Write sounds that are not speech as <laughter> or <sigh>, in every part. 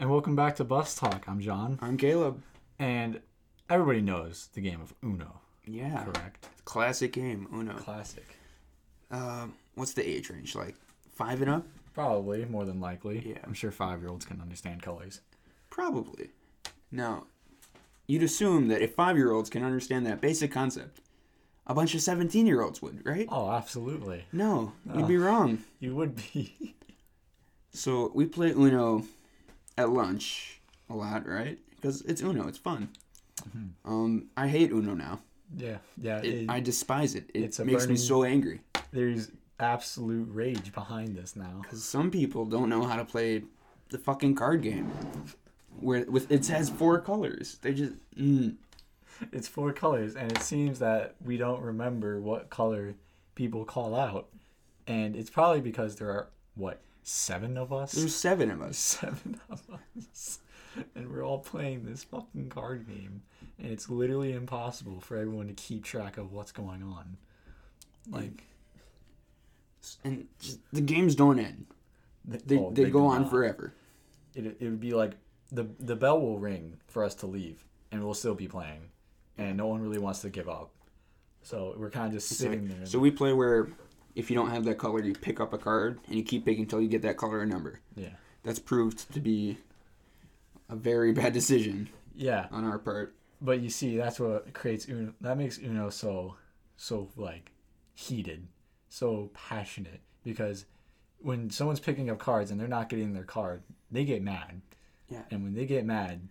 and welcome back to Bus Talk. I'm John, I'm Caleb. and everybody knows the game of Uno, Yeah. correct? Classic game, Uno. Classic. Um, what's the age range? Like five and up? Probably, more than likely. Yeah. I'm sure five year olds can understand colors. Probably. Now, you'd assume that if five year olds can understand that basic concept, a bunch of 17 year olds would, right? Oh, absolutely. No, you'd be wrong. You would be. <laughs> So we play Uno at lunch a lot, right? Because it's Uno, it's fun. Um, I hate Uno now. yeah, yeah. It, it- I despise it. It makes me so angry. there's absolute rage behind this now. Because some people don't know how to play the fucking card game. Where with it has four colors. They just mm, It's four colors, and it seems that we don't remember what color people call out. And it's probably because there are, what, seven of us? there's seven of us. <laughs> seven of us. And we're all playing this fucking card game. And it's literally impossible for everyone to keep track of what's going on. Like, And the games don't end. They, oh, they, go on not. forever. It, it would be like the, the bell will ring for us to leave, and we'll still be playing. And no one really wants to give up. So we're kind of just sitting there. So we play where if you don't have that color, you pick up a card and you keep picking until you get that color or number. yeah. That's proved to be a very <laughs> bad decision Yeah. on our part. But you see, that's what creates Uno. That makes Uno so, so like, heated, so passionate. Because when someone's picking up cards and they're not getting their card, they get mad. Yeah. And when they get mad,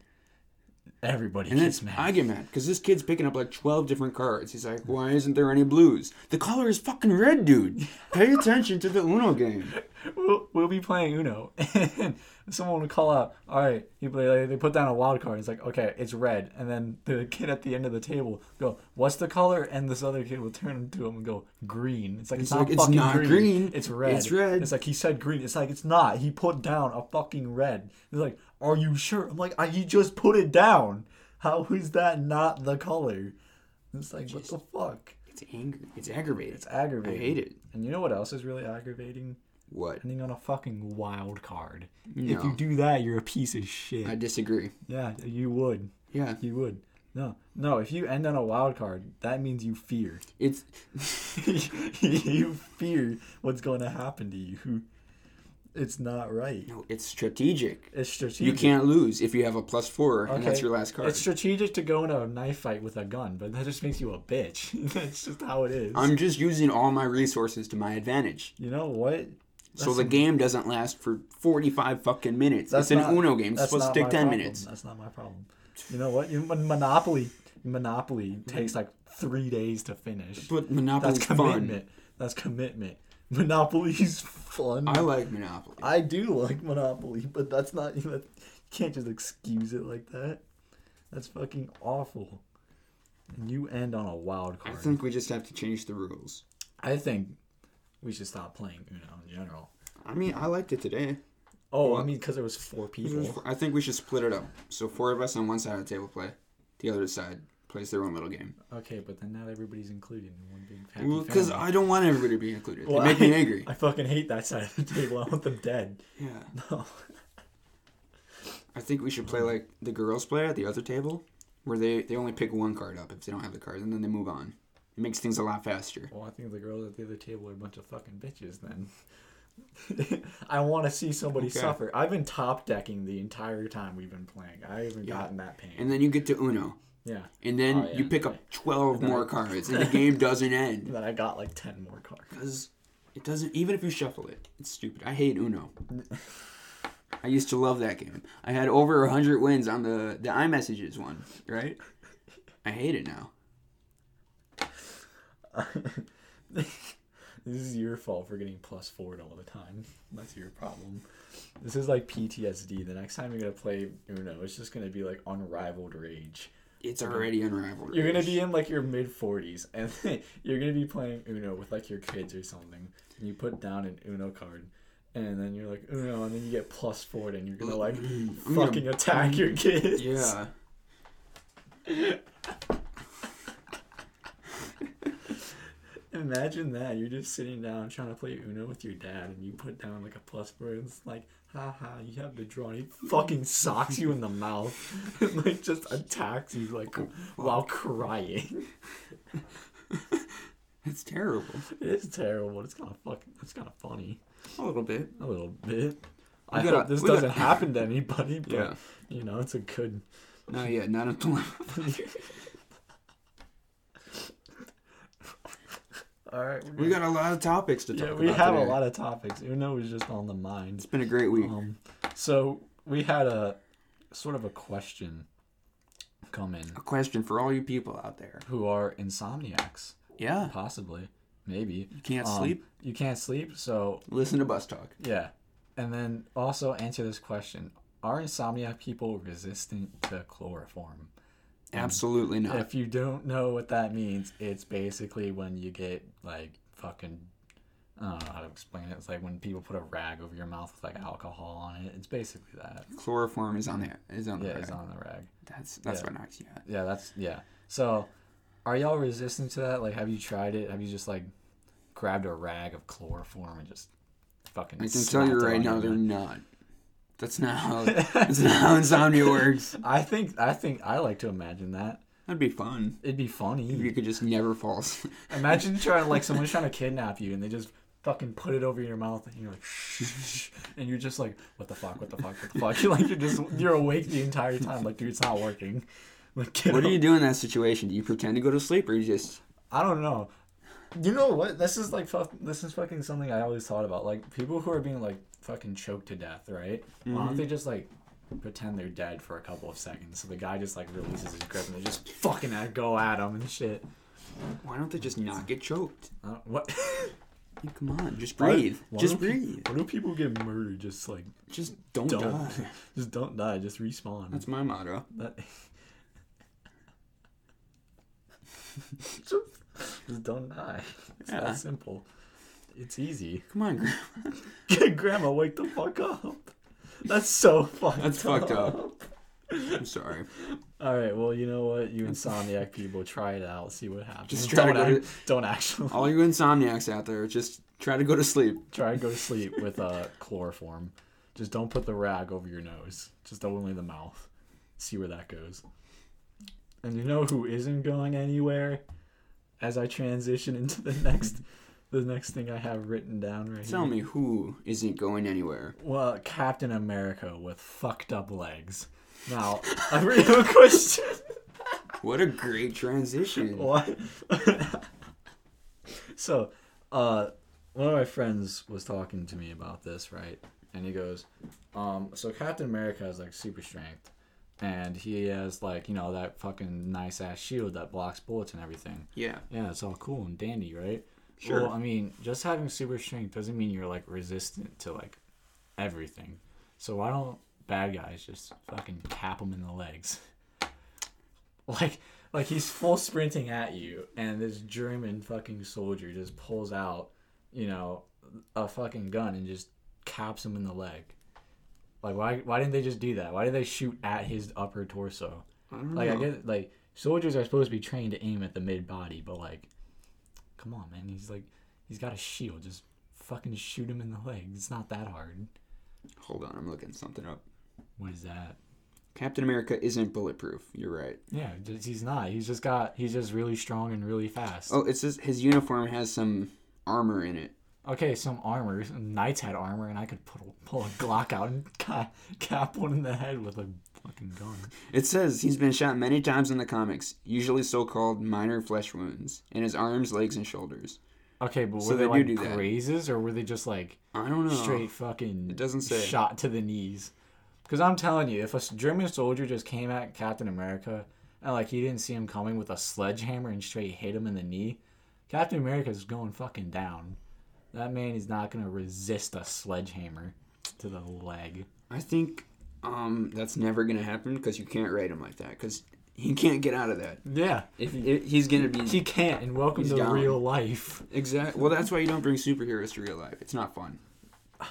everybody And gets mad. I get mad because this kid's picking up like 12 different cards. He's like, why isn't there any blues? The color is fucking red, dude. <laughs> Pay attention to the Uno game. we'll, we'll be playing Uno, and <laughs> someone would call out, "All right," you play. Like, they put down a wild card. It's like, okay, it's red, and then the kid at the end of the table go, "What's the color?" And this other kid will turn to him and go, "Green." It's like it's, It's not it's fucking not green. green. It's red. It's red. It's like he said green. It's like it's not. He put down a fucking red. It's like, are you sure? I'm like, I, you just put it down. How is that not the color? It's like, what the fuck? It's angry. It's aggravating. It's aggravating. I hate it. And you know what else is really aggravating? What? ending on a fucking wild card. If you do that, you're a piece of shit. I disagree. yeah, you would. Yeah. You would. No, no. If you end on a wild card, that means you fear. It's <laughs> you fear what's going to happen to you. It's not right. no, it's strategic. It's strategic. You can't lose if you have a plus four and that's your last card. It's strategic to go in a knife fight with a gun, but that just makes you a bitch. <laughs> That's just how it is. I'm just using all my resources to my advantage. you know what? so the game doesn't last for 45 fucking minutes. That's it's an not- Uno game. It's That's supposed to take 10 problem. minutes. That's not my problem. You know what? You, Monopoly, Monopoly takes like three days to finish. But Monopoly's That's fun. commitment. That's commitment. <laughs> Monopoly's fun. I like Monopoly. I do like Monopoly, but that's not. You, know, you can't just excuse it like that. That's fucking awful. And you end on a wild card. I think we just have to change the rules. I think we should stop playing Uno in general. I mean, I liked it today. Oh, I mean, because there was four people. I think we should split it up. So four of us on one side of the table play. The other side plays their own little game. Okay, but then not everybody's included in one big happy Well, because family. I don't want everybody to be included. Well, they make me I- angry. I fucking hate that side of the table. I want them dead. Yeah. <laughs> No. I think we should play like the girls play at the other table, where they, they only pick one card up if they don't have the card, and then they move on. It makes things a lot faster. Well, I think the girls at the other table are a bunch of fucking bitches then. <laughs> I want to see somebody Okay. suffer. I've been top decking the entire time we've been playing. I haven't Yeah. gotten that pain. And then you get to Uno, yeah. and then Oh, yeah. you pick up 12 Then more I- cards, and the <laughs> game doesn't end. Then I got like 10 more cards. Because it doesn't, even if you shuffle it, it's stupid. I hate Uno. <laughs> I used to love that game. I had over 100 wins on the, the iMessages one, right? I hate it now. <laughs> this is your fault for getting plus forward all the time. That's your problem. This is like PTSD. The next time you're going to play Uno, it's just going to be like unrivaled rage. It's already unrivaled. You're gonna be in like your mid forties, <laughs> and <laughs> you're gonna be playing Uno with like your kids or something. And you put down an Uno card, and then you're like Uno, and then you get four, and you're gonna like mm, I'm fucking gonna- attack your kids. Yeah. <laughs> Imagine that. You're just sitting down trying to play Uno with your dad, and you put down like a plus four. And it's like, haha, you have the drone. He fucking socks you in the mouth <laughs> and like just attacks you like while crying. It's terrible. It is terrible. It's kind of fucking. It's kind of funny. A little bit. A little bit. I gotta- hope this we gotta- doesn't happen to anybody, but <laughs> Yeah. you know, it's a good. Not yet. Not until. <laughs> All right, we got a lot of topics to talk yeah, about. we have today. a lot of topics. even though Uno is just on the mind. It's been a great week. Um, so we had a sort of a question come in. a question for all you people out there. Who are insomniacs? Yeah. Possibly, maybe. You can't Um, sleep. You can't sleep, so Listen to Bus Talk. yeah. And then also answer this question: Are insomniac people resistant to chloroform? Absolutely not. If you don't know what that means, it's basically when you get like fucking. I don't know how to explain it. It's like when people put a rag over your mouth with like alcohol on it. It's basically that. Chloroform is on there. Is on Yeah, the it's rag. on the rag. That's that's Yeah. what knocks you out. Yeah, that's yeah. So, are y'all resistant to that? Like, have you tried it? Have you just like grabbed a rag of chloroform and just fucking? I can tell you right now, they're not. That's not how. that's not how insomnia works. <laughs> I think I think I like to imagine that That'd be fun. it'd be If funny. you could just never fall asleep. <laughs> Imagine trying like someone's trying to kidnap you and they just fucking put it over your mouth and you're like shh, and you're just like what the fuck what the fuck what the fuck you're <laughs> like you're just you're awake the entire time like dude it's not working like What do you do in that situation? Do you pretend to go to sleep or you just. I don't know. You know what? This is like fuck, this is fucking something I always thought about. Like people who are being like fucking choked to death, right? Why Mm-hmm. don't they just like pretend they're dead for a couple of seconds? So the guy just like releases his grip and they just fucking at, go at him and shit. Why don't they just not get choked? Don't- what? <laughs> Like, come on, just breathe. Why just do pe- breathe. Why do people get murdered? Just like Just don't, don't, die. <laughs> just don't die. Just respawn. That's my motto. That. <laughs> just, just don't die. It's Yeah. that simple. It's easy. Come on, Grandma. <laughs> Grandma, wake the fuck up. That's so fucked That's fucked up. I'm sorry. All right, well, you know what? You insomniac people, try it out. See what happens. Just try to don't, go act- don't actually All you insomniacs out there, just try to go to sleep. try to go to sleep with uh, chloroform. Just don't put the rag over your nose. Just only the mouth. See where that goes. And you know who isn't going anywhere? As I transition into the next, the next thing I have written down right here. Tell here. me who isn't going anywhere. Well, Captain America with fucked up legs. Now, I really have a <laughs> question. What a great transition. What? <laughs> so, uh, one of my friends was talking to me about this, right? And he goes, um, so Captain America has like super strength, and he has like you know that fucking nice ass shield that blocks bullets and everything. Yeah. Yeah, it's all cool and dandy, right? Sure. Well, I mean, just having super strength doesn't mean you're like resistant to like everything. So why don't bad guys just fucking tap him in the legs? <laughs> Like, like he's full sprinting at you, and this German fucking soldier just pulls out, you know, a fucking gun and just caps him in the leg. Like, why? Why didn't they just do that? Why did they shoot at his upper torso? I Like I know. get like soldiers are supposed to be trained to aim at the mid body, but like, come on, man. He's like, he's got a shield. Just fucking shoot him in the leg. It's not that hard. Hold on, I'm looking something up. What is that? Captain America isn't bulletproof. You're right. Yeah, he's not. He's just got. He's just really strong and really fast. Oh, it's says his uniform has some armor in it. Okay, some armor. Knights had armor, and I could pull pull a Glock out and <laughs> ca- cap one in the head with a fucking gun. It says he's been shot many times in the comics, usually so-called minor flesh wounds, in his arms, legs, and shoulders. Okay, but were So they, they do like do grazes, or were they just like I don't know. straight fucking It doesn't say. shot to the knees. Because I'm telling you, if a German soldier just came at Captain America and like he didn't see him coming with a sledgehammer and straight hit him in the knee, Captain America's going fucking down. That man is not gonna resist a sledgehammer to the leg. I think um, that's never gonna happen because you can't write him like that because he can't get out of that. Yeah, If, if he's gonna be he can't. And welcome to down. real life. Exactly. Well, that's why you don't bring superheroes to real life. It's not fun. <laughs>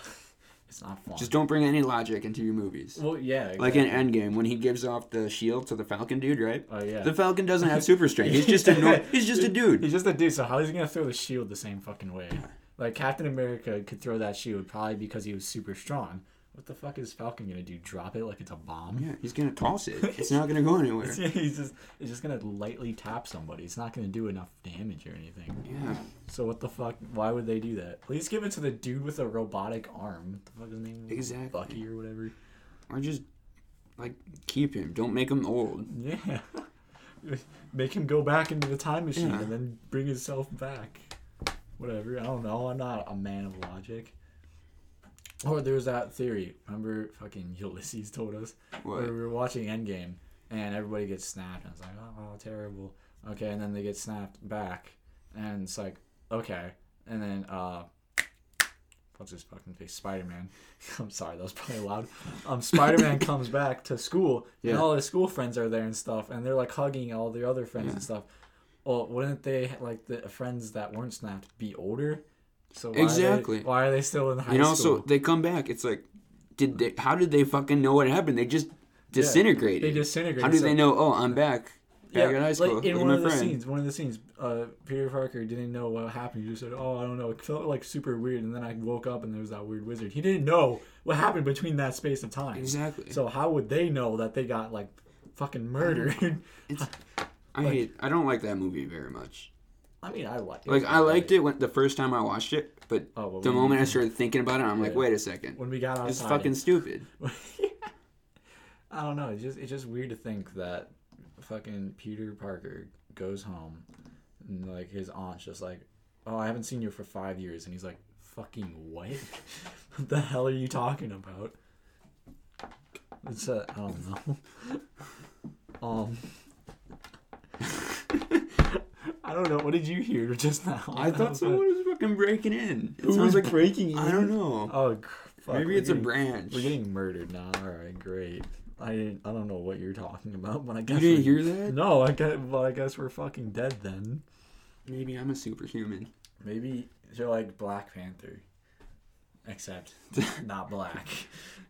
It's not fun. Just don't bring any logic into your movies. well, yeah, Like in. Endgame when he gives off the shield to the Falcon dude, right? Oh yeah. The Falcon doesn't have <laughs> super strength. He's just a nor- he's just a dude. He's just a dude, so how is he gonna throw the shield the same fucking way? Like Captain America could throw that shield probably because he was super strong. What the fuck is Falcon gonna do? Drop it like it's a bomb? Yeah, he's gonna <laughs> toss it. It's not gonna go anywhere. Yeah, <laughs> he's just he's just gonna lightly tap somebody. It's not gonna do enough damage or anything. Yeah, So what the fuck? Why would they do that? Please give it to the dude with a robotic arm. What the fuck is his name? Exactly. Bucky or whatever. or just like keep him. Don't make him old. Yeah. <laughs> Make him go back into the time machine Yeah. and then bring himself back. Whatever. I don't know. I'm not a man of logic. Or there's that theory. Remember fucking Ulysses told us? What? Where we were watching Endgame and everybody gets snapped. And it's like, oh, oh, terrible. Okay, and then they get snapped back. And it's like, okay. And then, uh, what's his fucking face? Spider Man. <laughs> I'm sorry, that was probably loud. Um, Spider Man <laughs> comes back to school, and all his school friends are there and stuff, and they're like hugging all their other friends Yeah. and stuff. Well, wouldn't they like the friends that weren't snapped be older? So why Exactly. Are they, why are they still in high and school? And also they come back. It's like, did they? How did they fucking know what happened? They just disintegrated. they disintegrated. How did so- they know? Oh, I'm back. Back Yeah, in high school like in one of the friend. scenes, one of the scenes, uh, Peter Parker didn't know what happened. He just said, "Oh, I don't know." It felt like super weird, and then I woke up and there was that weird wizard. He didn't know what happened between that space of time. Exactly. So how would they know that they got like fucking murdered? It's, <laughs> I like- hate. I don't like that movie very much. I mean, I like. It. Like I liked it when the first time I watched it, but Oh, well, the we- moment I started thinking about it, I'm like, Yeah. wait a second, when we got outside. it's fucking stupid. <laughs> I don't know. It's just it's just weird to think that fucking Peter Parker goes home and like his aunt's just like, "Oh, I haven't seen you for five years," and he's like, "Fucking what? <laughs> what the hell are you talking about?" It's uh, I don't know. <laughs> um. I don't know. What did you hear <laughs> just now? I thought <laughs> someone was fucking breaking in. It Who sounds was like breaking in? I don't know. Oh, fuck, Maybe we're it's a branch. We're getting murdered now. All right, great. I didn't, I don't know what you're talking about, but I guess You didn't hear that? No, I guess. Well, I guess we're fucking dead then. Maybe I'm a superhuman. Maybe you're like Black Panther, except <laughs> not black.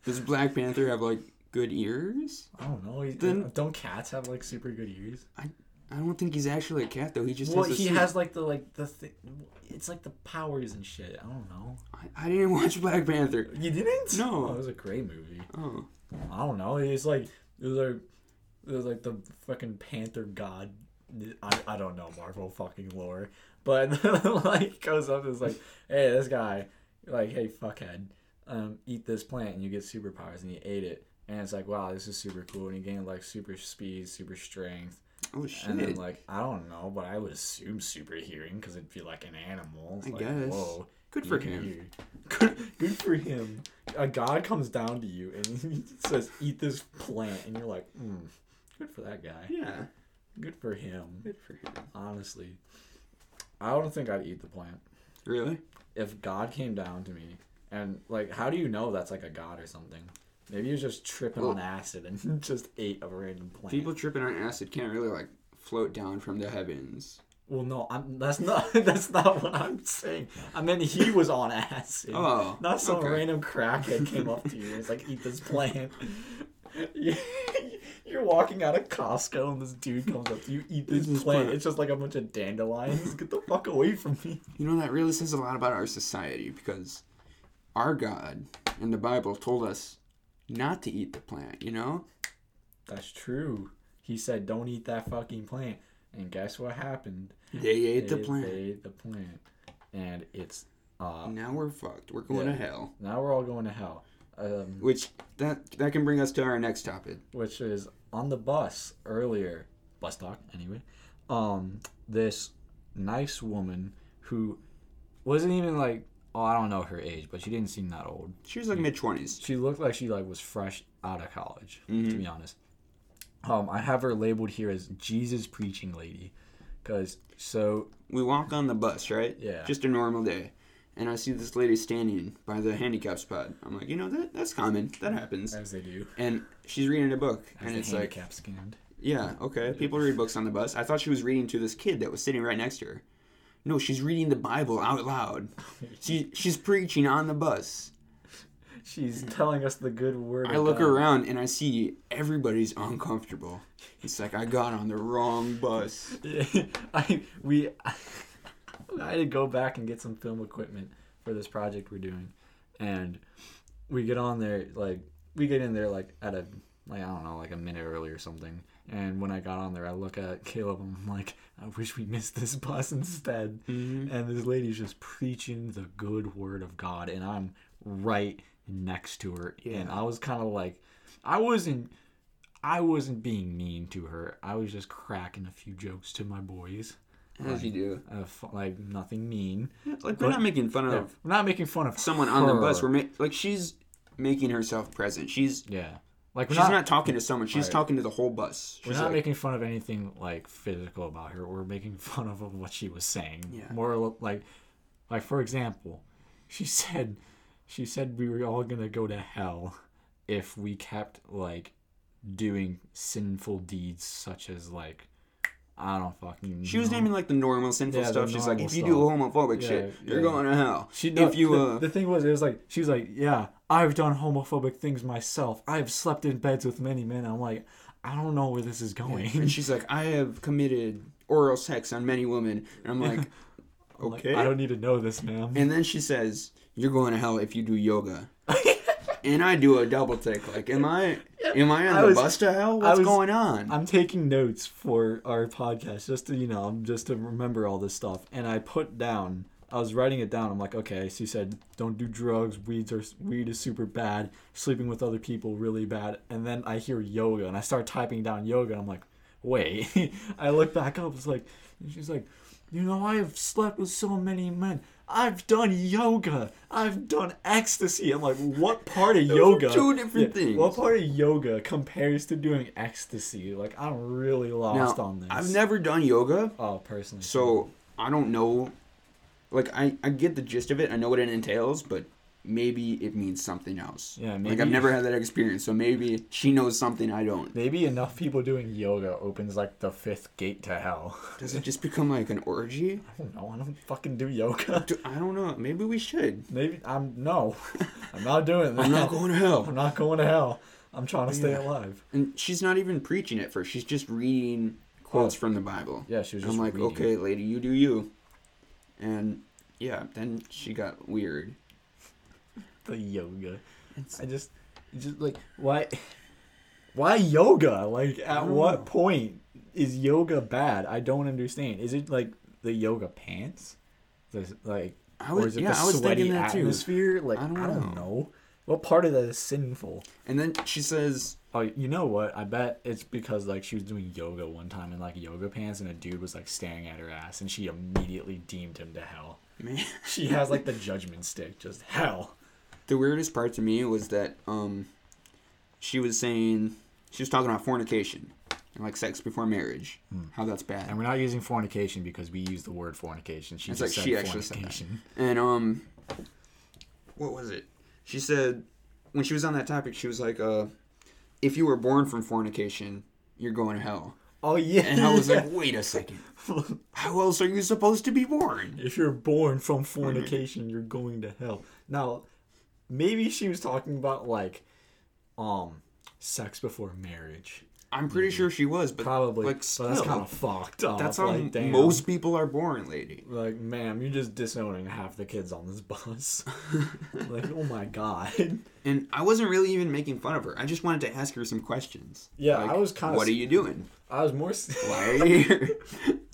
Does Black Panther have like good ears? I don't know. Then- don't cats have like super good ears? I don't think he's actually a cat though. He just Well, has a he suit. has like the like the thing. It's like the powers and shit. I don't know. I, I didn't watch Black Panther. You didn't? No. Oh, it was a great movie. Oh, I don't know. It's like it was like it was like the fucking Panther God. I, I don't know Marvel fucking lore, but <laughs> like goes up and is like, hey, this guy, like, hey, fuckhead, um, eat this plant and you get superpowers, and he ate it, and it's like, wow, this is super cool, and he gained like super speed, super strength, oh shit! and then like I don't know, but I would assume super hearing because it'd be like an animal. I like, guess. Whoa, Good for him. hear. <laughs> Good, good for him. A god comes down to you and <laughs> he says, "Eat this plant," and you're like, mm, "Good for that guy. Yeah, Good for him." good for him. Honestly, I don't think I'd eat the plant Really? if God came down to me and like, how do you know that's like a god or something? Maybe he was just tripping on acid and <laughs> just ate a random plant. People tripping on acid can't really like float down from the heavens. Well, no, I'm, that's not <laughs> that's not what I'm saying. I mean, he was on acid. Oh, Not some okay. random crackhead came up to you and was like, eat this plant. You- <laughs> You're walking out of Costco and this dude comes up to you, eat this this plant. plant. It's just like a bunch of dandelions. Get the fuck away from me. You know that really says a lot about our society because our God in the Bible told us not to eat the plant. You know? That's true. He said, don't eat that fucking plant. And guess what happened? They ate the plant. They ate the plant. And it's, uh, Now we're fucked. We're going Yeah. to hell. now we're all going to hell. Um, Which that that can bring us to our next topic. which is on the bus earlier bus talk anyway um this nice woman who wasn't even like oh i don't know her age but she didn't seem that old She was like mid twenties. she looked like she like was fresh out of college to Mhm. be honest um i have her labeled here as jesus preaching lady because so We walk on the bus, right? Yeah. Just a normal day. And I see this lady standing by the handicap spot. I'm like, you know, that that's common. That happens. as they do And she's reading a book. as and it's like, handicap scanned yeah, okay. People read books on the bus. I thought she was reading to this kid that was sitting right next to her. No, she's reading the Bible out loud. <laughs> She she's preaching on the bus. she's telling us the good word I look God. around and I see everybody's uncomfortable. It's like I got on the wrong bus. <laughs> I we <laughs> I had to go back and get some film equipment for this project we're doing, and we get on there like we get in there like at a like I don't know like a minute early or something. And when I got on there, I look at Caleb. And I'm like, I wish we missed this bus instead. Mhm. And this lady's just preaching the good word of God, and I'm right next to her. And I was kind of like, I wasn't, I wasn't being mean to her. I was just cracking a few jokes to my boys, As you do. uh, like nothing mean. Like we're not making fun of Yeah, we're not making fun of someone on the bus. We're ma- like she's making herself present. She's yeah, like she's not, not, talking to someone. She's Right. talking to the whole bus. We're She's not like, making fun of anything like physical about her. We're making <laughs> fun of what she was saying. Yeah. More like, like for example, she <laughs> said, she said we were all gonna go to hell if we kept like doing sinful deeds such as like, I don't fucking. She was know. naming like the normal sinful Yeah, stuff. She's like, if you stuff. do homophobic Yeah, shit, you're yeah. going to hell. She no, if you the, uh, the thing was, it was like she was like, yeah, I've done homophobic things myself. I've slept in beds with many men. I'm like, I don't know where this is going. and <laughs> she's like, I have committed oral sex on many women, and I'm like, <laughs> I'm like, okay. I don't need to know this, ma'am. And then she says, "You're going to hell if you do yoga." <laughs> and I do a double take. Like, am I am I on I the was- bus to hell? What's was- going on? I'm taking notes for our podcast just to you know just to remember all this stuff. And I put down. I was writing it down. I'm like, okay. She said, "Don't do drugs. Weeds are weed is super bad. Sleeping with other people really bad." And then I hear yoga, and I start typing down yoga. And I'm like, wait. <laughs> I look back up. It's like, and she's like, you know, I have slept with so many men. I've done yoga. I've done ecstasy. I'm like, what <laughs> part of yoga? two different things. What part of yoga compares to doing ecstasy? Like, I'm really lost now, on this. I've never done yoga, Oh, personally. so I don't know. Like, I I get the gist of it. I know what it entails, but maybe it means something else. Yeah, Like I've never had that experience, so maybe she knows something I don't. maybe enough people doing yoga opens like the fifth gate to hell. <laughs> Does it just become like an orgy? I don't know. I don't fucking do yoga. Do- I don't know. Maybe we should. Maybe I'm no. <laughs> I'm not doing that. I'm not going to hell. I'm not going to hell. I'm trying to oh, stay alive. And she's not even preaching it first. She's just reading quotes Oh. from the Bible. Yeah, she was I'm like, reading. okay, lady, you do you. And yeah, then she got weird. The yoga. It's, I just, just like why, why yoga? Like at what know. point is yoga bad? I don't understand. Is it like the yoga pants? The, like, I or was, is it yeah, the I was sweaty thinking that too. atmosphere? Like I don't I don't know. know. What part of that is sinful? And then she says, Oh, you know what? I bet it's because like she was doing yoga one time in like yoga pants, and a dude was like staring at her ass, and she immediately deemed him to hell. man. She has like the judgment stick, just hell. The weirdest part to me was that um, she was saying she was talking about fornication and like sex before marriage, how that's bad. And we're not using fornication because we use the word fornication. She It's just like said she actually said that. fornication. And um, what was it? She said when she was on that topic, she was like, uh, if you were born from fornication, you're going to hell. Oh yeah. And I was like, <laughs> wait a second, how else are you supposed to be born? if you're born from fornication, you're going to hell. Now, maybe she was talking about like, um, sex before marriage. I'm pretty sure she was, but Probably. like but still, that's kind of fucked up. that's how like, most people are born, lady. Like, ma'am, you're just disowning half the kids on this bus. <laughs> like, oh my god. And I wasn't really even making fun of her. I just wanted to ask her some questions. Yeah, Like, I was kind of. What are you doing? I was more Why are you here? <laughs>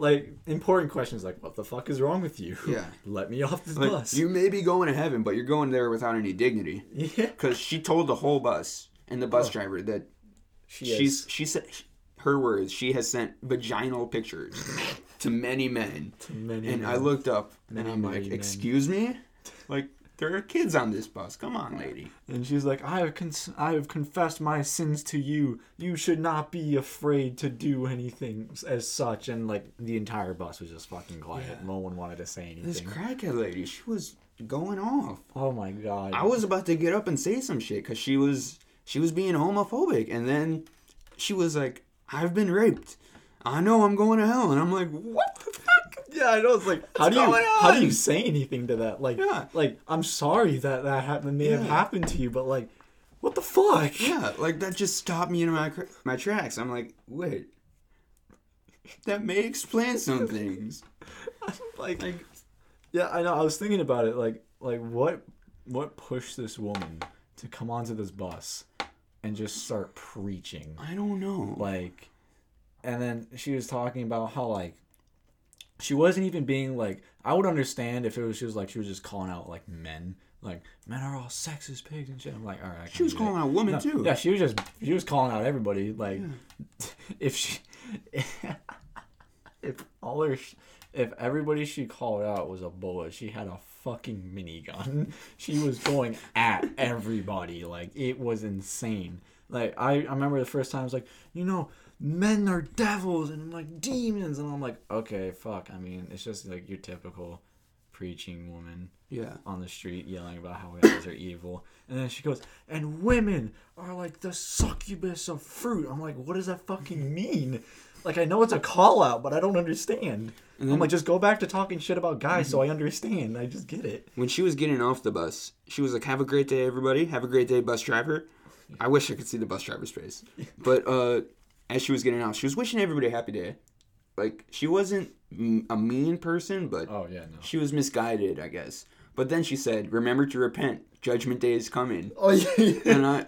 like important questions, like, what the fuck is wrong with you? Yeah. <laughs> Let me off this Like, bus. you may be going to heaven, but you're going there without any dignity. <laughs> yeah. Because she told the whole bus and the bus Oh. driver that She she's is. she said her words. She has sent vaginal pictures <laughs> to many men, To Many and I looked up Many, and I'm like, men. "Excuse me, like there are kids on this bus. Come on, lady." And she's like, I have cons- I have confessed my sins to you. You should not be afraid to do anything as such. And like the entire bus was just fucking quiet. Yeah. No one wanted to say anything. This crackhead lady, she was going off. oh my god. I was about to get up and say some shit because she was she was being homophobic, and then she was like, "I've been raped. I know I'm going to hell," and I'm like, "What the fuck?" Yeah, I know. It's like, how What's do you going how do on? you say anything to that? Like, Yeah. like I'm sorry that that happened may have Yeah. happened to you, but like, what the fuck? Yeah, like that just stopped me in my cr- my tracks. I'm like, wait, that may explain some <laughs> things. like, Like, yeah, I know. I was thinking about it. Like, like what what pushed this woman to come onto this bus and just start preaching? I don't know. Like, and then she was talking about how like she wasn't even being like I would understand if it was she was like she was just calling out like men. Like men are all sexist pigs and shit. I'm like, all right. She was calling it. out women No, too. Yeah, she was just she was calling out everybody. Like, <laughs> if she, <laughs> if all her, if everybody she called out was a bullet, she had a fucking minigun. <laughs> She was going at everybody. Like it was insane. Like I, I remember the first time I was like, you know, men are devils and like demons, and I'm like, okay, fuck. I mean, it's just like your typical preaching woman Yeah. on the street yelling about how guys are evil. And then she goes, and women are like the succubus of fruit. I'm like, what does that fucking mean? Like, I know it's a call out, but I don't understand. I'm like, just go back to talking shit about guys so I understand. I just get it. When she was getting off the bus, she was like, "Have a great day, everybody. Have a great day, bus driver." I wish I could see the bus driver's face. But uh, as she was getting out. she was wishing everybody a happy day. Like she wasn't a mean person, but Oh, yeah, no. she was misguided, I guess. But then she said, "Remember to repent. Judgment day is coming." Oh, yeah. And I,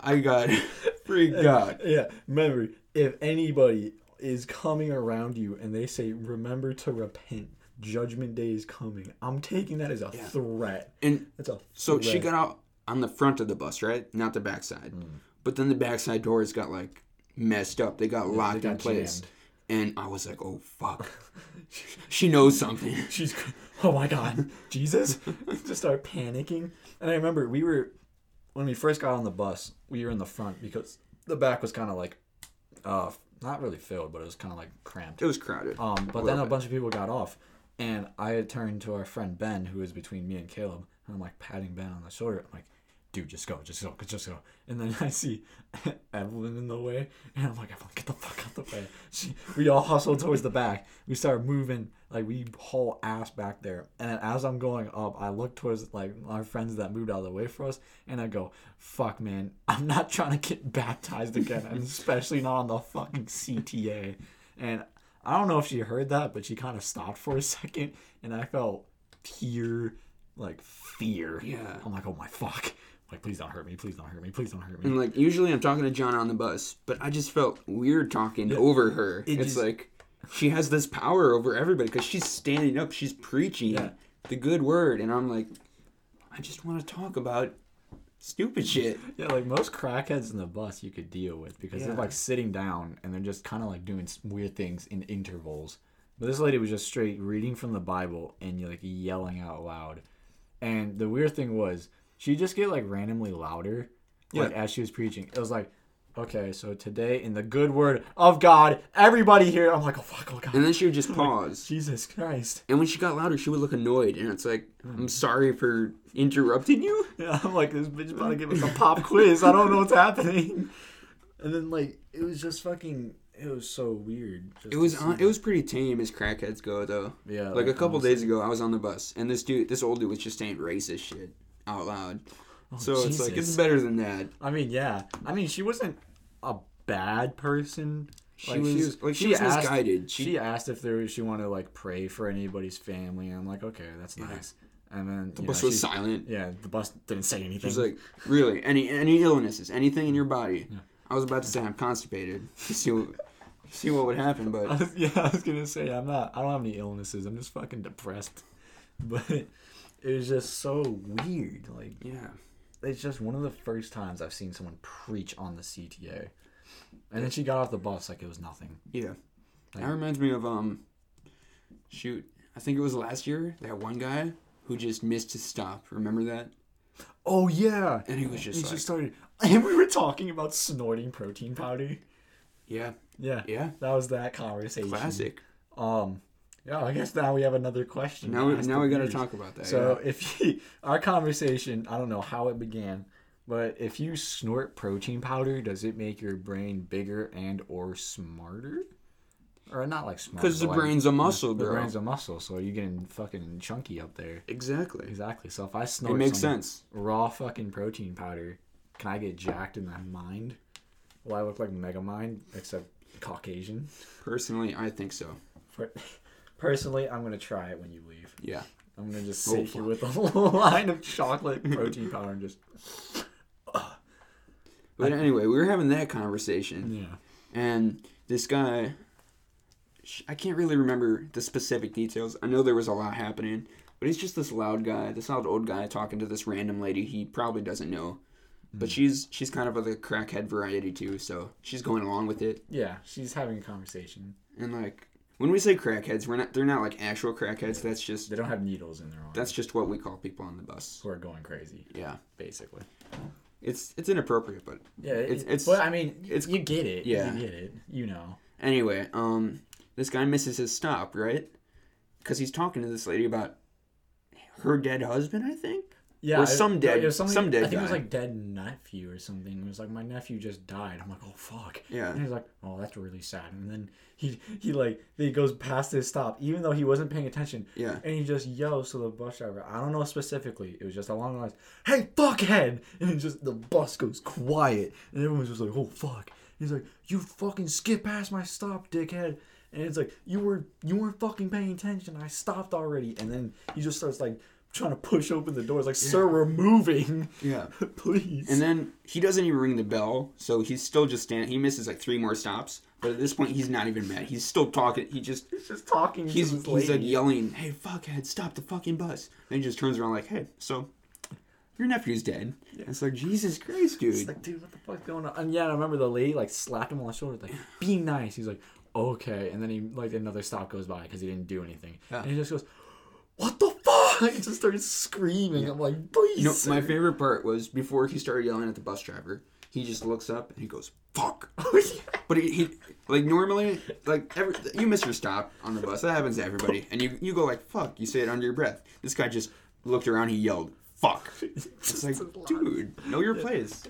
I got <laughs> freaked out. yeah, remember, if anybody is coming around you and they say, remember to repent, judgment day is coming, I'm taking that as a threat. And That's a So she got out on the front of the bus, right? Not the backside. Mm. But then the backside doors got like messed up. They got locked got in place. jammed. And I was like, oh fuck. <laughs> she knows something. <laughs> she's oh my god <laughs> jesus just start panicking and i remember we were when we first got on the bus we were in the front because the back was kind of like uh not really filled but it was kind of like cramped It was crowded. um but then a bunch of people got off and i had turned to our friend ben who was between me and caleb and i'm like patting ben on the shoulder i'm like dude just go just go just go. And then <laughs> i see <laughs> evelyn in the way and i'm like evelyn get the fuck out the way. She, we all hustled towards the back. We started moving like we haul ass back there. And as i'm going up i look towards like our friends that moved out of the way for us and i go fuck man <laughs> i'm not trying to get baptized again and especially not on the fucking cta and i don't know if she heard that but she kind of stopped for a second and i felt pure like fear. Yeah. i'm like oh my fuck like please don't hurt me please don't hurt me please don't hurt me and like usually I'm talking to John on the bus, but I just felt weird talking over her. It it's just- like she has this power over everybody because she's standing up, she's preaching Yeah. the good word, and I'm like, I just want to talk about stupid shit. Yeah, like most crackheads in the bus you could deal with because they're like sitting down and they're just kind of like doing weird things in intervals. But this lady was just straight reading from the Bible and like yelling out loud. And the weird thing was she just get like randomly louder like as she was preaching. It was like, okay, so today in the good word of God, everybody here. I'm like, oh fuck, oh god, And then she would just <laughs> pause. Jesus Christ. And when she got louder, she would look annoyed, and it's like, I'm hmm. sorry for interrupting you. <laughs> Yeah, I'm like, this bitch about to give us a <laughs> pop quiz. I don't know what's happening. And then like it was just fucking. It was so weird. It was on, it was pretty tame as crackheads go, though. Yeah, Like a couple honestly. days ago, I was on the bus, and this dude, this old dude, was just saying racist shit out loud. Oh, so it's like it's Oh, better than that. I mean, yeah. I mean, she wasn't a bad person. She was- like, she was misguided. She- She, asked if there was, she wanted to like pray for anybody's family. I'm like, okay, that's nice. And then The bus know, was silent. Yeah, the bus didn't say anything. She was like, really, any any illnesses, anything in your body. I was about to say I'm constipated to see what, see what would happen, <laughs> I but was, yeah, I was gonna say I'm not. I don't have any illnesses. I'm just fucking depressed. <laughs> But it was just so weird. Like yeah. it's just one of the first times I've seen someone preach on the CTA. And then she got off the bus like it was nothing. Yeah. Like- that reminds me of um shoot. I think it was last year, that one guy who just missed his stop. Remember that? Oh yeah. And he was just he like she started <laughs> and we were talking about snorting protein powder. Yeah. Yeah. Yeah. That was that conversation. Classic. Um yeah, I guess now we have another question. Now we, now the we got to talk about that. So if you, <laughs> our conversation, I don't know how it began, but if you snort protein powder, does it make your brain bigger and or smarter? Or not like smarter. because the like- brain's a muscle, the bro. brain's a muscle, so you're getting fucking chunky up there. exactly. Exactly. So if I snort It makes some sense. raw fucking protein powder, can I get jacked in my mind? Will I look like Megamind except Caucasian? Personally, I think so. <laughs> Per- Personally, I'm gonna try it when you leave. Yeah. I'm gonna just sit here with a whole <laughs> line of chocolate <laughs> protein powder and just But anyway, we were having that conversation, yeah. and this guy, I can't really remember the specific details. I know there was a lot happening, but he's just this loud guy, this loud old guy talking to this random lady he probably doesn't know. But mm. she's she's kind of of the crackhead variety too, so she's going along with it. Yeah, she's having a conversation. And like when we say crackheads, we're not they're not like actual crackheads. That's just They don't have needles in their arms. that's just what we call people on the bus. who are going crazy, Yeah, basically. it's it's inappropriate, but Yeah, It's- it's, it's- But I mean, it's- you get it. yeah. you get it. You know. Anyway, um, this guy misses his stop, right? Because he's talking to this lady about her dead husband, I think. Yeah, Or some dead- it some dead I think it was like dead nephew or something. It was like my nephew just died. I'm like, oh fuck. Yeah. And he's like, oh, that's really sad. And then he he like he goes past his stop, even though he wasn't paying attention. Yeah. And he just yells to the bus driver. I don't know specifically. It was just along the lines, "Hey, fuckhead!" <laughs> And just the bus goes quiet, and everyone's just like, "Oh fuck!" He's like, "You fucking skip past my stop, dickhead!" And it's like, "You were you weren't fucking paying attention. I stopped already." And then he just starts like trying to push open the doors, like, "Sir, we're moving, Yeah. <laughs> please." And then he doesn't even ring the bell, so he's still just standing. He misses like three more stops, but at this point, he's not even mad. He's still talking. He just he's just talking. he's he's like yelling, "Hey, fuckhead, stop the fucking bus!" And he just turns around like, "Hey, so your nephew's dead." Yeah. It's like Jesus Christ, dude. It's like, dude, what the fuck's going on? And yeah, I remember the lady like slapped him on the shoulder, like, be nice. He's like, okay. And then he like another stop goes by because he didn't do anything. Yeah. And he just goes, what the fuck? <laughs> He just started screaming. I'm like, please. You know, my favorite part was before he started yelling at the bus driver. He just looks up and he goes, "Fuck." <laughs> Oh, yeah. But he, he like normally like every you miss your stop on the bus. That happens to everybody, and you you go like "fuck." You say it under your breath. This guy just looked around. He yelled "fuck." <laughs> It's like, dude, know your place.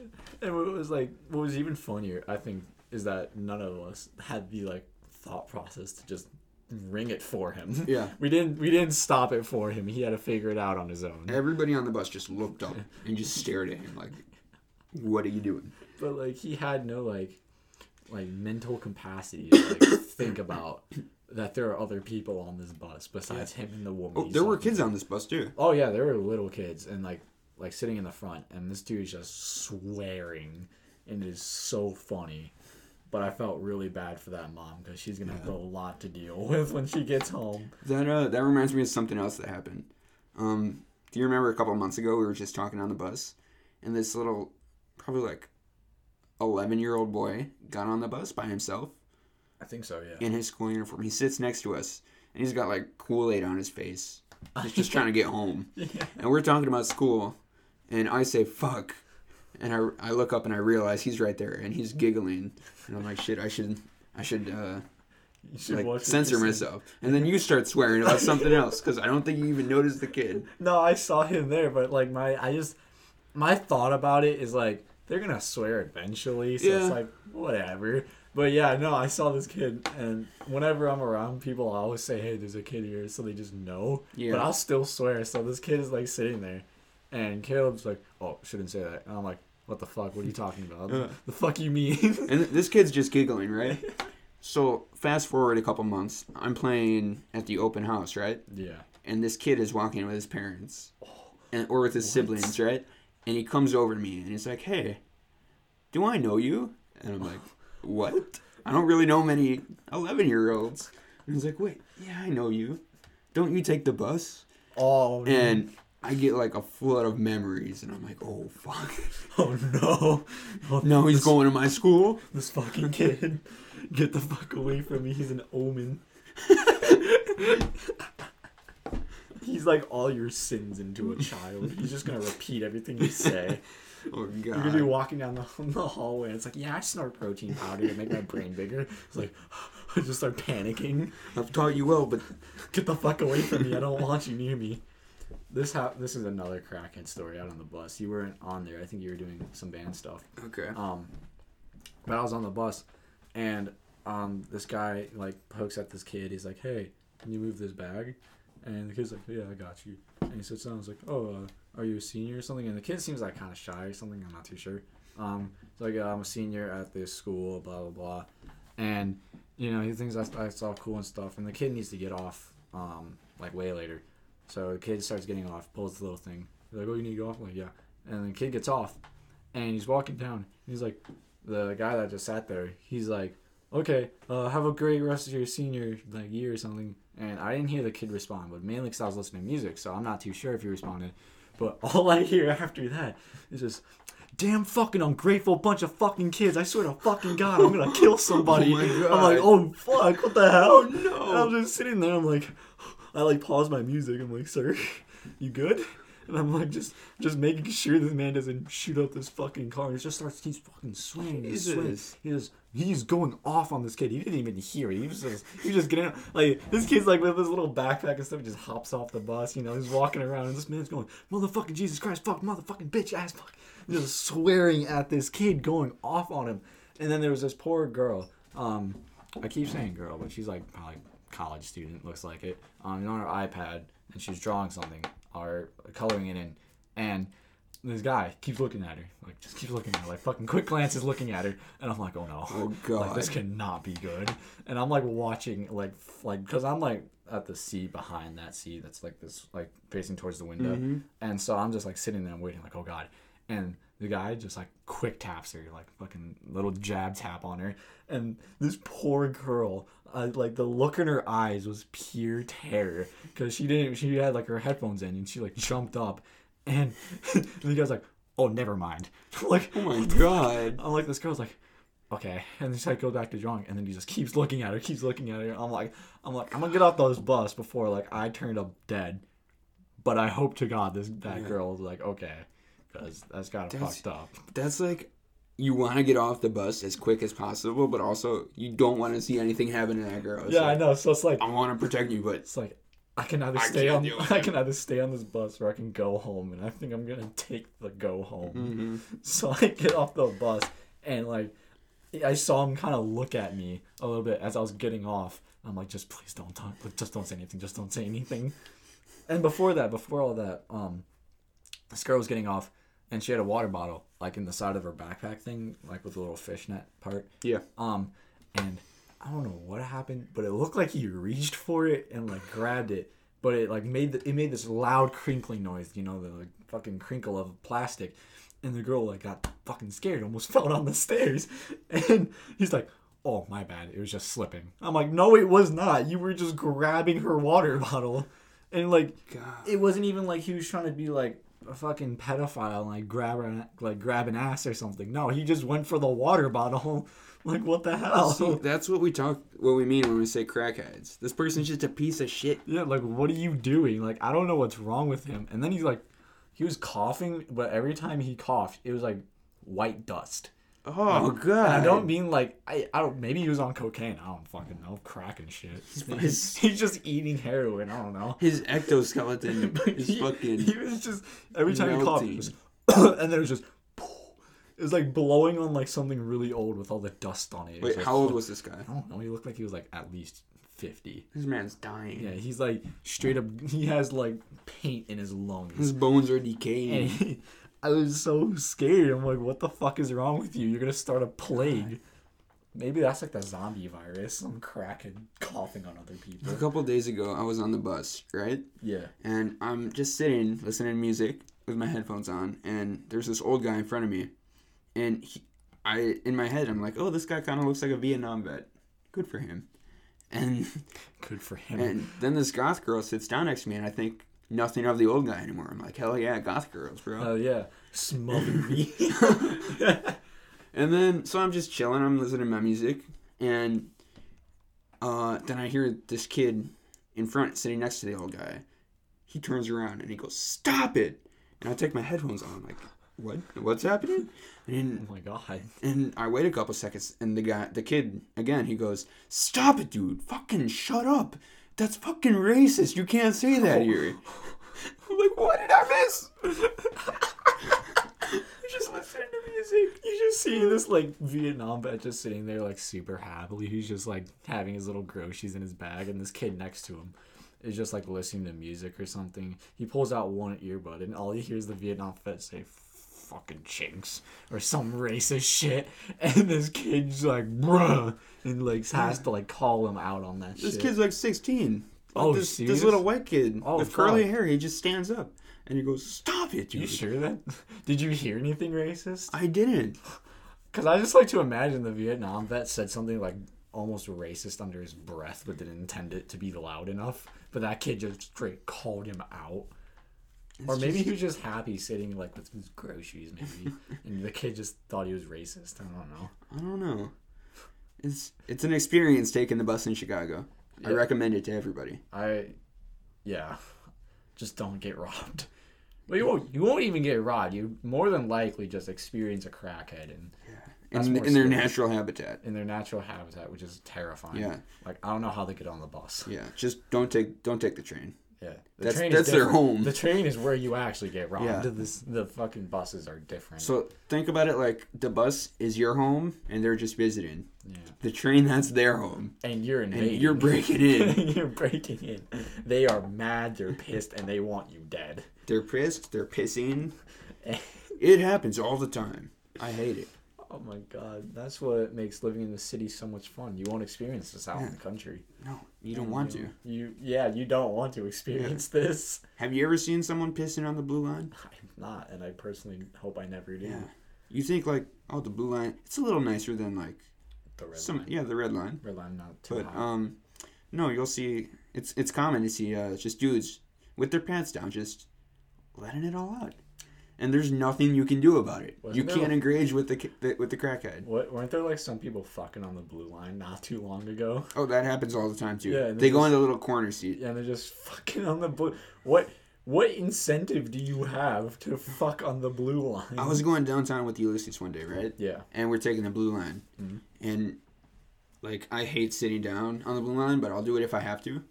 And what was like, what was even funnier, I think, is that none of us had the like thought process to just ring it for him. <laughs> Yeah. We didn't. We didn't stop it for him. He had to figure it out on his own. Everybody on the bus just looked up and just stared at him like, "What are you doing?" but like he had no like like mental capacity to like <coughs> think about that there are other people on this bus besides him and the woman. Oh, there were kids on this bus too. Oh yeah, there were little kids and like like sitting in the front, and this dude is just swearing, and it is so funny. But I felt really bad for that mom because she's gonna have a lot to deal <laughs> with when she gets home. That uh, that reminds me of something else that happened. Um, do you remember a couple of months ago we were just talking on the bus, and this little, probably like, eleven year old boy got on the bus by himself I think so, yeah. in his school uniform. He sits next to us, and he's got like Kool Aid on his face. He's just trying to get home, <laughs> and we're talking about school, and I say fuck, and I, I look up and I realize he's right there, and he's giggling, and I'm like shit, I should I should uh, should like censor myself. And then you start swearing about something else because I don't think you even noticed the kid. No, I saw him there, but like my, I just, my thought about it is like they're gonna swear eventually, so Yeah. it's like whatever. But yeah, no, I saw this kid, and whenever I'm around people, I always say, "Hey, there's a kid here," so they just know. Yeah. But I'll still swear. So this kid is like sitting there, and Caleb's like, "Oh, shouldn't say that," and I'm like, "What the fuck? What are you talking about? <laughs> The fuck you mean?" <laughs> And this kid's just giggling, right? So fast forward a couple months, I'm playing at the open house, right? yeah. And this kid is walking with his parents, oh, and or with his siblings, right? And he comes over to me and he's like, "Hey, do I know you?" And I'm like, <laughs> "What? I don't really know many 11 year olds." And he's like, "Wait, yeah, I know you. Don't you take the bus?" Oh no. And I get like a flood of memories, and I'm like, "Oh fuck." <laughs> oh no. Oh, No, he's going to my school. This fucking kid. Get the fuck away from me. He's an omen. <laughs> He's like all your sins into a child. He's just gonna repeat everything you say. <laughs> Oh god. You're gonna be walking down the, the hallway and it's like, yeah, I snort protein powder to make my brain bigger. It's like, I just start panicking. I've taught you well, but Get the fuck away from me. I don't want you near me. This ha- this is another crackhead story out on the bus. You weren't on there. I think you were doing some band stuff. okay. Um, but I was on the bus, and um, this guy like pokes at this kid. He's like, "Hey, can you move this bag?" And the kid's like, "Yeah, I got you." And he sits down. and was like, "Oh, uh, are you a senior or something?" And the kid seems like kind of shy or something. I'm not too sure. Um, he's like, "I'm a senior at this school." Blah blah blah. And you know, he thinks that's, that's all cool and stuff. And the kid needs to get off, um, like way later. So the kid starts getting off, pulls the little thing. He's like, "Oh, you need to go off?" I'm like, "Yeah." And the kid gets off, and he's walking down. He's like, the guy that just sat there. He's like, "Okay, uh, have a great rest of your senior like year or something." And I didn't hear the kid respond, but mainly because I was listening to music, so I'm not too sure if he responded. But <laughs> all I hear after that is just. Damn fucking ungrateful bunch of fucking kids. I swear to fucking God, I'm gonna kill <laughs> somebody. Oh I'm like, oh fuck, what the hell? Oh, no. And I'm just sitting there, I'm like, I like pause my music. I'm like, sir, <laughs> you good? And I'm like, just just making sure this man doesn't shoot up this fucking car. And He just starts, he's fucking swinging, he's swinging. He just, he's going off on this kid. He didn't even hear it. He was just, he was just getting like this kid's like with his little backpack and stuff. He just hops off the bus. You know, he's walking around, and this man's going, motherfucking Jesus Christ, fuck, motherfucking bitch ass, fuck, just swearing at this kid, going off on him. And then there was this poor girl. Um, I keep saying girl, but she's like probably college student, looks like it. Um, on her iPad, and she's drawing something or coloring it in, and this guy keeps looking at her, like just keeps looking at her, like fucking quick glances looking at her, and I'm like, oh no, Oh, like this cannot be good. And I'm like watching, like f- like because I'm like at the seat behind that seat that's like this like facing towards the window, Mm-hmm. and so I'm just like sitting there and waiting, like oh god, and the guy just like quick taps her, like fucking little jab tap on her, and this poor girl, uh, like the look in her eyes was pure terror because she didn't, she had like her headphones in and she like jumped up, and <laughs> the guy's like, oh never mind, <laughs> like Oh my god. I'm like this girl's like. Okay, and then she like goes back to drawing, and then he just keeps looking at her, keeps looking at her. I'm like, I'm like, I'm gonna get off this bus before like I turned up dead. But I hope to God this that Yeah. girl was like, okay, because that's got That's- fucked up. That's like you want to get off the bus as quick as possible, but also you don't want to see anything happen to that girl. It's Yeah, I know. So it's like, I want to protect you, but it's like I can either I stay on, <laughs> I can either stay on this bus or I can go home, and I think I'm gonna take the go home. Mhm. <laughs> So I get off the bus, and like I saw him kind of look at me a little bit as I was getting off. I'm like, just please don't talk, just don't say anything, just don't say anything. And before that, before all that, um, this girl was getting off, and she had a water bottle like in the side of her backpack thing, like with a little fishnet part. yeah. Um, and I don't know what happened, but it looked like he reached for it and like grabbed it, but it like made the, it made this loud crinkling noise, you know, the like, fucking crinkle of plastic, and the girl like got fucking scared, almost <laughs> fell down the stairs, and he's like. Oh my bad, it was just slipping. I'm like, no, it was not. You were just grabbing her water <laughs> bottle, and like, God. it wasn't even like he was trying to be like a fucking pedophile and like grab an like grab an ass or something. No, he just went for the water bottle. <laughs> Like what the hell? See, that's what we talk. What we mean when we say crackheads. This person's just a piece of shit. yeah, like what are you doing? Like I don't know what's wrong with him. And then he's like, he was coughing, but every time he coughed, it was like white dust. Oh And god. I don't mean like I, I don't maybe he was on cocaine. I don't fucking know, crack and shit. He's, <laughs> he's just eating heroin. I don't know. His ectoskeleton <laughs> is he, fucking. he was just every time he coughed, it melting. was, <coughs> and then it was just. It was like blowing on like something really old with all the dust on it. It Wait, like, how old was this guy? I don't know. He looked like he was like at least fifty. This man's dying. Yeah, he's like straight up. He has like paint in his lungs. His bones are decaying. I was so scared. I'm like, what the fuck is wrong with you? You're gonna start a plague. Maybe that's like the zombie virus. Some cracking, coughing on other people. A couple days ago, I was on the bus, right? Yeah. And I'm just sitting listening to music with my headphones on, and there's this old guy in front of me, and he, I in my head I'm like, oh, this guy kind of looks like a Vietnam vet. Good for him. And Good for him. and then this goth girl sits down next to me, and I think nothing of the old guy anymore. I'm like, hell yeah, goth girls, bro. Oh yeah, smother me. <laughs> <laughs> And then, so I'm just chilling. I'm listening to my music, and uh, then I hear this kid in front sitting next to the old guy. He turns around and he goes, "Stop it!" And I take my headphones on. I'm like, "What? What's happening?" And oh my god. and I wait a couple seconds, and the guy, the kid, again, he goes, "Stop it, dude! Fucking shut up! That's fucking racist. You can't say that here." <laughs> I'm like, "What did I miss?" <laughs> You're just listening to music. You just see this like Vietnam vet just sitting there like super happily. He's just like having his little groceries in his bag, and this kid next to him is just like listening to music or something. He pulls out one earbud, and all he hears the Vietnam vet say, "Fucking chinks" or some racist shit, <laughs> and this kid's like, "Bruh," and like has to like call him out on that This shit. kid's like 16. Oh, this, serious? this little white kid Oh, with curly hair, he just stands up and he goes, "Stop it, You sure that? <laughs> Did you hear anything racist? I didn't. <laughs> Because I just like to imagine the Vietnam vet said something like almost racist under his breath, but didn't intend it to be loud enough. But that kid just straight called him out. Or maybe just- he was just happy sitting like with his groceries, maybe, <laughs> and the kid just thought he was racist. I don't know. I don't know. It's it's an experience taking the bus in Chicago. I recommend it to everybody. I, yeah, just don't get robbed. Well, you won't. You won't even get robbed. You more than likely just experience a crackhead and In, in their natural habitat. in their natural habitat, which is terrifying. Yeah. Like I don't know how they get on the bus. Yeah, just don't take don't take the train. Yeah, the That's- train that's is their home. The train is where you actually get robbed. Yeah. This, the fucking buses are different. So think about it like the bus is your home and they're just visiting. yeah, The train that's their home. and you're invading. And you're breaking in. <laughs> you're breaking in. They are mad. They're pissed, and they want you dead. They're pissed, they're pissing. <laughs> It happens all the time. I hate it. Oh my god, that's what makes living in the city so much fun. You won't experience this out in the country. No, you don't want to. You yeah, you don't want to experience this. Have you ever seen someone pissing on the blue line? <laughs> I'm not, and I personally hope I never do. Yeah. You think like, oh, the blue line, it's a little nicer than like The red some line. yeah, the red line. Red line not too But hot. um, no, you'll see. It's it's common to see uh, just dudes with their pants down, just letting it all out, and there's nothing you can do about it. Wasn't you can't engage with the, the with the crackhead. What weren't there like some people fucking on the blue line not too long ago? Oh, that happens all the time too. Yeah, they they go just- in the little corner seat. Yeah, and they're just <laughs> fucking on the blue. What what incentive do you have to fuck on the blue line? I was going downtown with Ulysses one day, right? yeah. And we're taking the blue line, Mhm. and like I hate sitting down on the blue line, but I'll do it if I have to.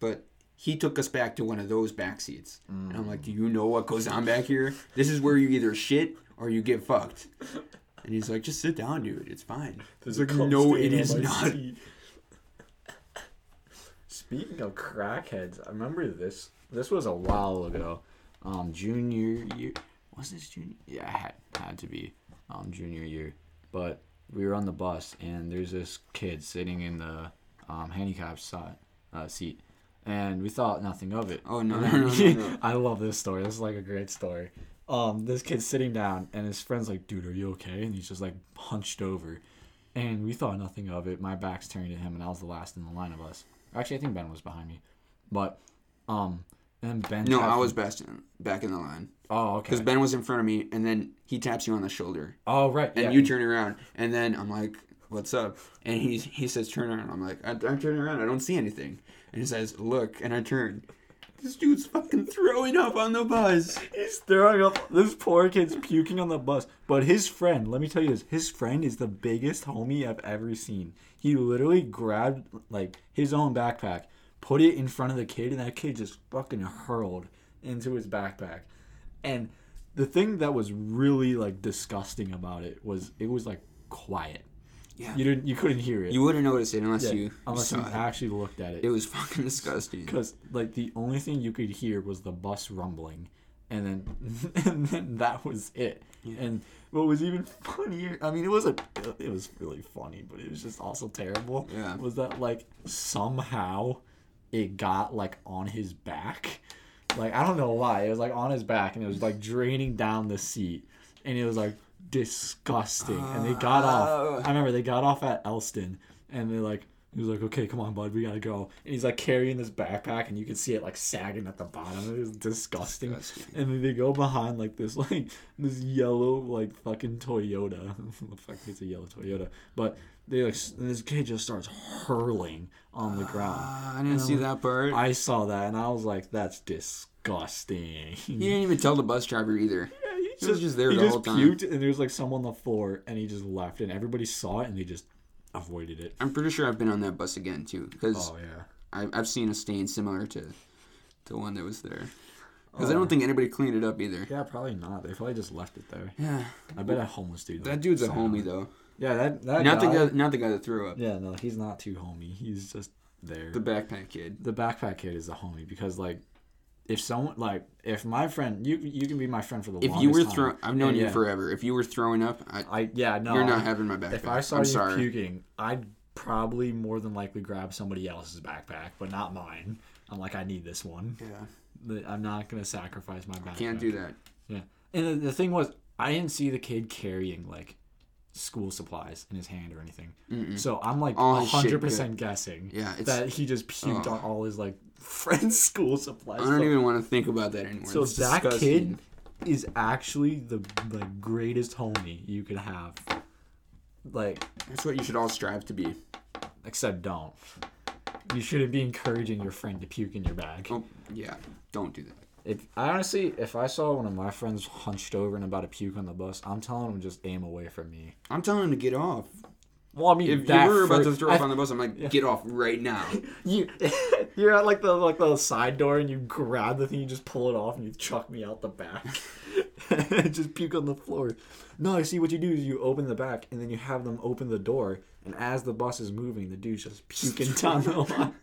But he took us back to one of those back seats, and I'm like, "Do you know what goes on back here? This is where you either shit or you get fucked." And he's like, "Just sit down, dude. It's fine." There's like, no, it is not. seat. Speaking of crackheads, I remember this. This was a while ago. Um, junior year. Was this junior? Yeah, it had had to be. Um, junior year. But we were on the bus, and there's this kid sitting in the um, handicap side uh, seat, and we thought nothing of it. Oh, no, no, no, no, <laughs> no. I love this story. This is like a great story. Um, this kid's sitting down, and his friend's like, "Dude, are you okay?" And he's just like hunched over, and we thought nothing of it. My back's turned to him, and I was the last in the line of us. Actually, I think Ben was behind me, but um, and Ben. No, I was best in, back in the line Oh, okay. because Ben was in front of me, and then he taps you on the shoulder, oh, right. and yeah. you turn around, and then I'm like, "What's up?" And he he says, "Turn around." I'm like, I, "I'm turning around. I don't see anything." And he says, "Look," and I turn. This dude's fucking throwing up on the bus. He's throwing up. This poor kid's puking on the bus. But his friend, let me tell you this, his friend is the biggest homie I've ever seen. He literally grabbed like his own backpack, put it in front of the kid, and that kid just fucking hurled into his backpack. And the thing that was really like disgusting about it was it was like quiet. Yeah. You didn't you couldn't hear it. You wouldn't notice it unless Yeah, you, unless you it. actually looked at it. It was fucking disgusting. Because like the only thing you could hear was the bus rumbling, and then <laughs> and then that was it. And what was even funnier, I mean, it wasn't. It was really funny, but it was just also terrible. Yeah. Was that like somehow it got like on his back? Like I don't know why it was like on his back, and it was like draining down the seat, and it was like disgusting. and they got off. I remember they got off at Elston, and they're like. He was like, "Okay, come on, bud, we gotta go." And he's like carrying this backpack, and you can see it like sagging at the bottom. It was disgusting. Disgusting. And then they go behind like this, <laughs> like this yellow, like fucking Toyota. <laughs> the fuck is a yellow Toyota? But they like and this kid just starts hurling on the ground. Ah, I didn't see that part. I saw that, and I was like, "That's disgusting." he didn't even tell the bus driver either. He was just there he the just whole time. puked, and there was like someone on the floor, and he just left, and everybody saw it, and they just avoided it. I'm pretty sure I've been on that bus again too, because Oh yeah. I, I've seen a stain similar to the one that was there. Because I Oh. don't think anybody cleaned it up either. Yeah, probably not. They probably just left it there. Yeah, I bet a homeless dude. that dude's a homie though. Yeah, that that Not the guy. guy, not the guy that threw up. Yeah, no, he's not too homie. He's just there. The backpack kid. the backpack kid is a homie because like if someone like if my friend you you can be my friend for the If longest you were throwing, I've known Yeah, you yeah. forever. If you were throwing up, I, I yeah no you're not I- having my backpack. if I saw I'm you sorry. puking I'd probably more than likely grab somebody else's backpack, but not mine. I'm like, I need this one. Yeah. I'm not gonna sacrifice my backpack. Can't do that. Yeah. And the, the thing was, I didn't see the kid carrying like school supplies in his hand or anything. Mm-mm. So I'm like oh, All hundred percent guessing Yeah, that he just puked Ugh. on all his like <laughs> friends' school supplies. I don't even want to think about that anymore. So It's that disgusting. kid is actually the the greatest homie you could have. Like, That's what you should all strive to be. except don't. You shouldn't be encouraging your friend to puke in your bag. Oh, yeah. Don't do that. If I honestly, if I saw one of my friends hunched over and about to puke on the bus, I'm telling him just aim away from me. I'm telling him to get off. Well, I mean, If you were about to throw up on the bus, I'm like, get off right now. <laughs> you, <laughs> you're at like the like the side door and you grab the thing, you just pull it off and you chuck me out the back, <laughs> just puke on the floor. No, I see what you do is you open the back and then you have them open the door, and as the bus is moving, the dude's just puking down the line.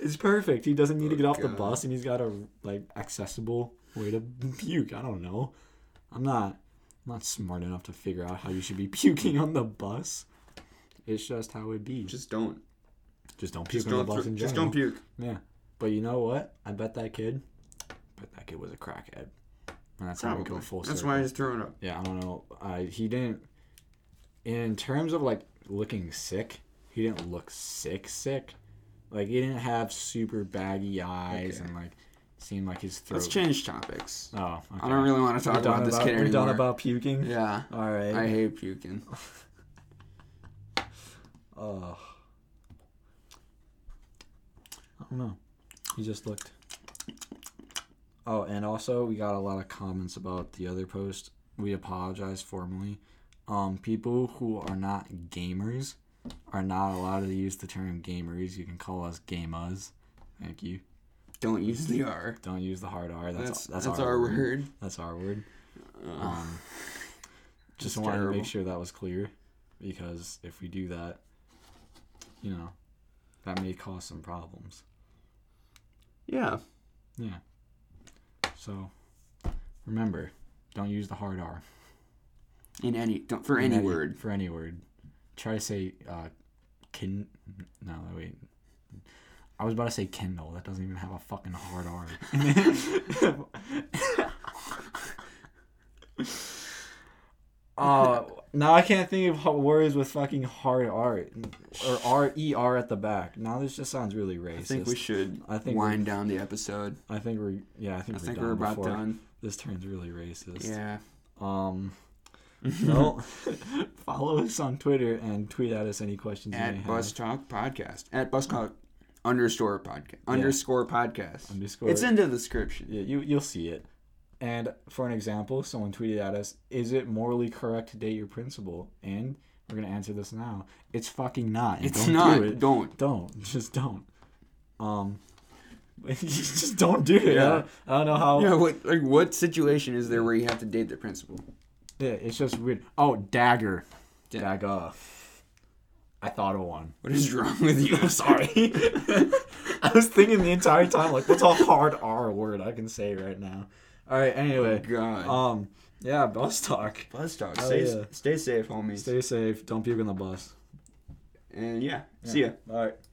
It's perfect. He doesn't need to get off the bus, and he's got a like accessible way to <laughs> puke. I don't know. I'm not. I'm not smart enough to figure out how you should be <laughs> puking on the bus. It's just how it be. Just don't. Just don't puke Just on the don't. bus throw- in just don't puke. Yeah. But you know what? I bet that kid. Bet that kid was a crackhead. And that's how we go full That's circle. why he's throwing up. Yeah, I don't know. I he didn't. In terms of like looking sick, he didn't look sick sick. Like he didn't have super baggy eyes Okay. and like seemed like his throat. Let's change topics. Oh, okay. I don't really want to talk done about this about, kid we're anymore. done about puking. yeah. All right. I hate puking. <laughs> Oh. I don't know. He just looked. Oh, and also we got a lot of comments about the other post. We apologize formally. Um, people who are not gamers are not allowed to use the term gamers. You can call us gamas. Thank you. Don't use the R. Don't use the hard R. That's That's that's, that's, our word. word. That's our word. Um, <laughs> just wanted to make sure that was clear because if we do that, you know, that may cause some problems. yeah. Yeah. So remember, don't use the hard R In any don't, for in any word. For any word. Try to say uh kin no wait. I was about to say Kindle. That doesn't even have a fucking hard R. <laughs> Uh, now I can't think of words with fucking hard R or R E R at the back. Now this just sounds really racist. I think we should I think wind down the episode. I think we're yeah. I think I we're think done we're about before done. this turns really racist. Yeah. Um. <laughs> No. <laughs> follow us on Twitter and tweet at us any questions you may At have. Talk Podcast. At Bus Talk underscore podcast. Underscore podcast. Underscore. It's in the description. Yeah, you you'll see it. And for an example, someone tweeted at us, "Is it morally correct to date your principal?" And we're gonna answer this now. It's fucking not. It's don't not. Do it. Don't. Don't. <laughs> Just don't. Um. just don't do it. I, Yeah. don't, I don't know how. Yeah, what like what situation is there where you have to date the principal? Yeah, it's just weird. Oh, dagger. Da- Dagger. I thought of one. What is wrong with you? I'm <laughs> sorry. <laughs> I was thinking the entire time, like, what's a hard R word I can say right now? All right. Anyway, God. um, yeah, bus talk. Bus Talk. Hell Stay, yeah. stay safe, homies. Stay safe. Don't puke on the bus. And yeah, see ya. All right.